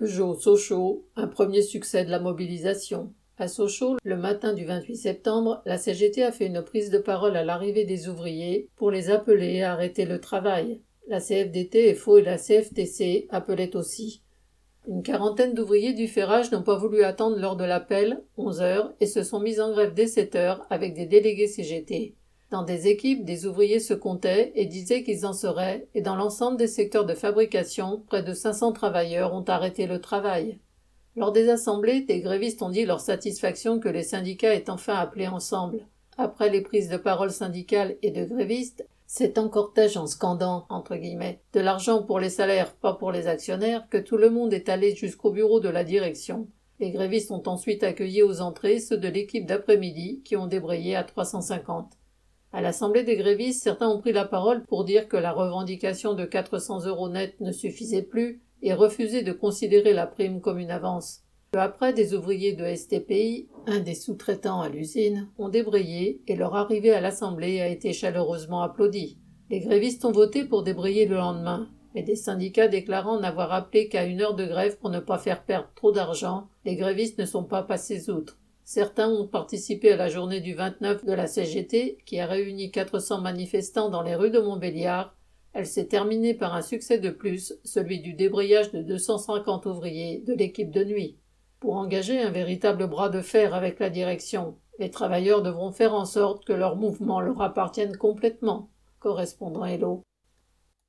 Peugeot-Sochaux, un premier succès de la mobilisation. À Sochaux, le matin du 28 septembre, la CGT a fait une prise de parole à l'arrivée des ouvriers pour les appeler à arrêter le travail. La CFDT, FO et la CFTC appelaient aussi. Une quarantaine d'ouvriers du ferrage n'ont pas voulu attendre l'heure de l'appel, 11 heures, et se sont mis en grève dès 7 heures avec des délégués CGT. Dans des équipes, des ouvriers se comptaient et disaient qu'ils en seraient, et dans l'ensemble des secteurs de fabrication, près de 500 travailleurs ont arrêté le travail. Lors des assemblées, des grévistes ont dit leur satisfaction que les syndicats aient enfin appelé ensemble. Après les prises de parole syndicales et de grévistes, c'est en cortège en scandant, entre guillemets, de l'argent pour les salaires, pas pour les actionnaires, que tout le monde est allé jusqu'au bureau de la direction. Les grévistes ont ensuite accueilli aux entrées ceux de l'équipe d'après-midi qui ont débrayé à 350. À l'Assemblée des grévistes, certains ont pris la parole pour dire que la revendication de 400 euros net ne suffisait plus et refuser de considérer la prime comme une avance. Peu après, des ouvriers de STPI, un des sous-traitants à l'usine, ont débrayé et leur arrivée à l'Assemblée a été chaleureusement applaudie. Les grévistes ont voté pour débrayer le lendemain, mais des syndicats déclarant n'avoir appelé qu'à une heure de grève pour ne pas faire perdre trop d'argent, les grévistes ne sont pas passés outre. Certains ont participé à la journée du 29 de la CGT, qui a réuni 400 manifestants dans les rues de Montbéliard, elle s'est terminée par un succès de plus, celui du débrayage de 250 ouvriers de l'équipe de nuit. Pour engager un véritable bras de fer avec la direction, les travailleurs devront faire en sorte que leur mouvement leur appartienne complètement. Correspondant Hello.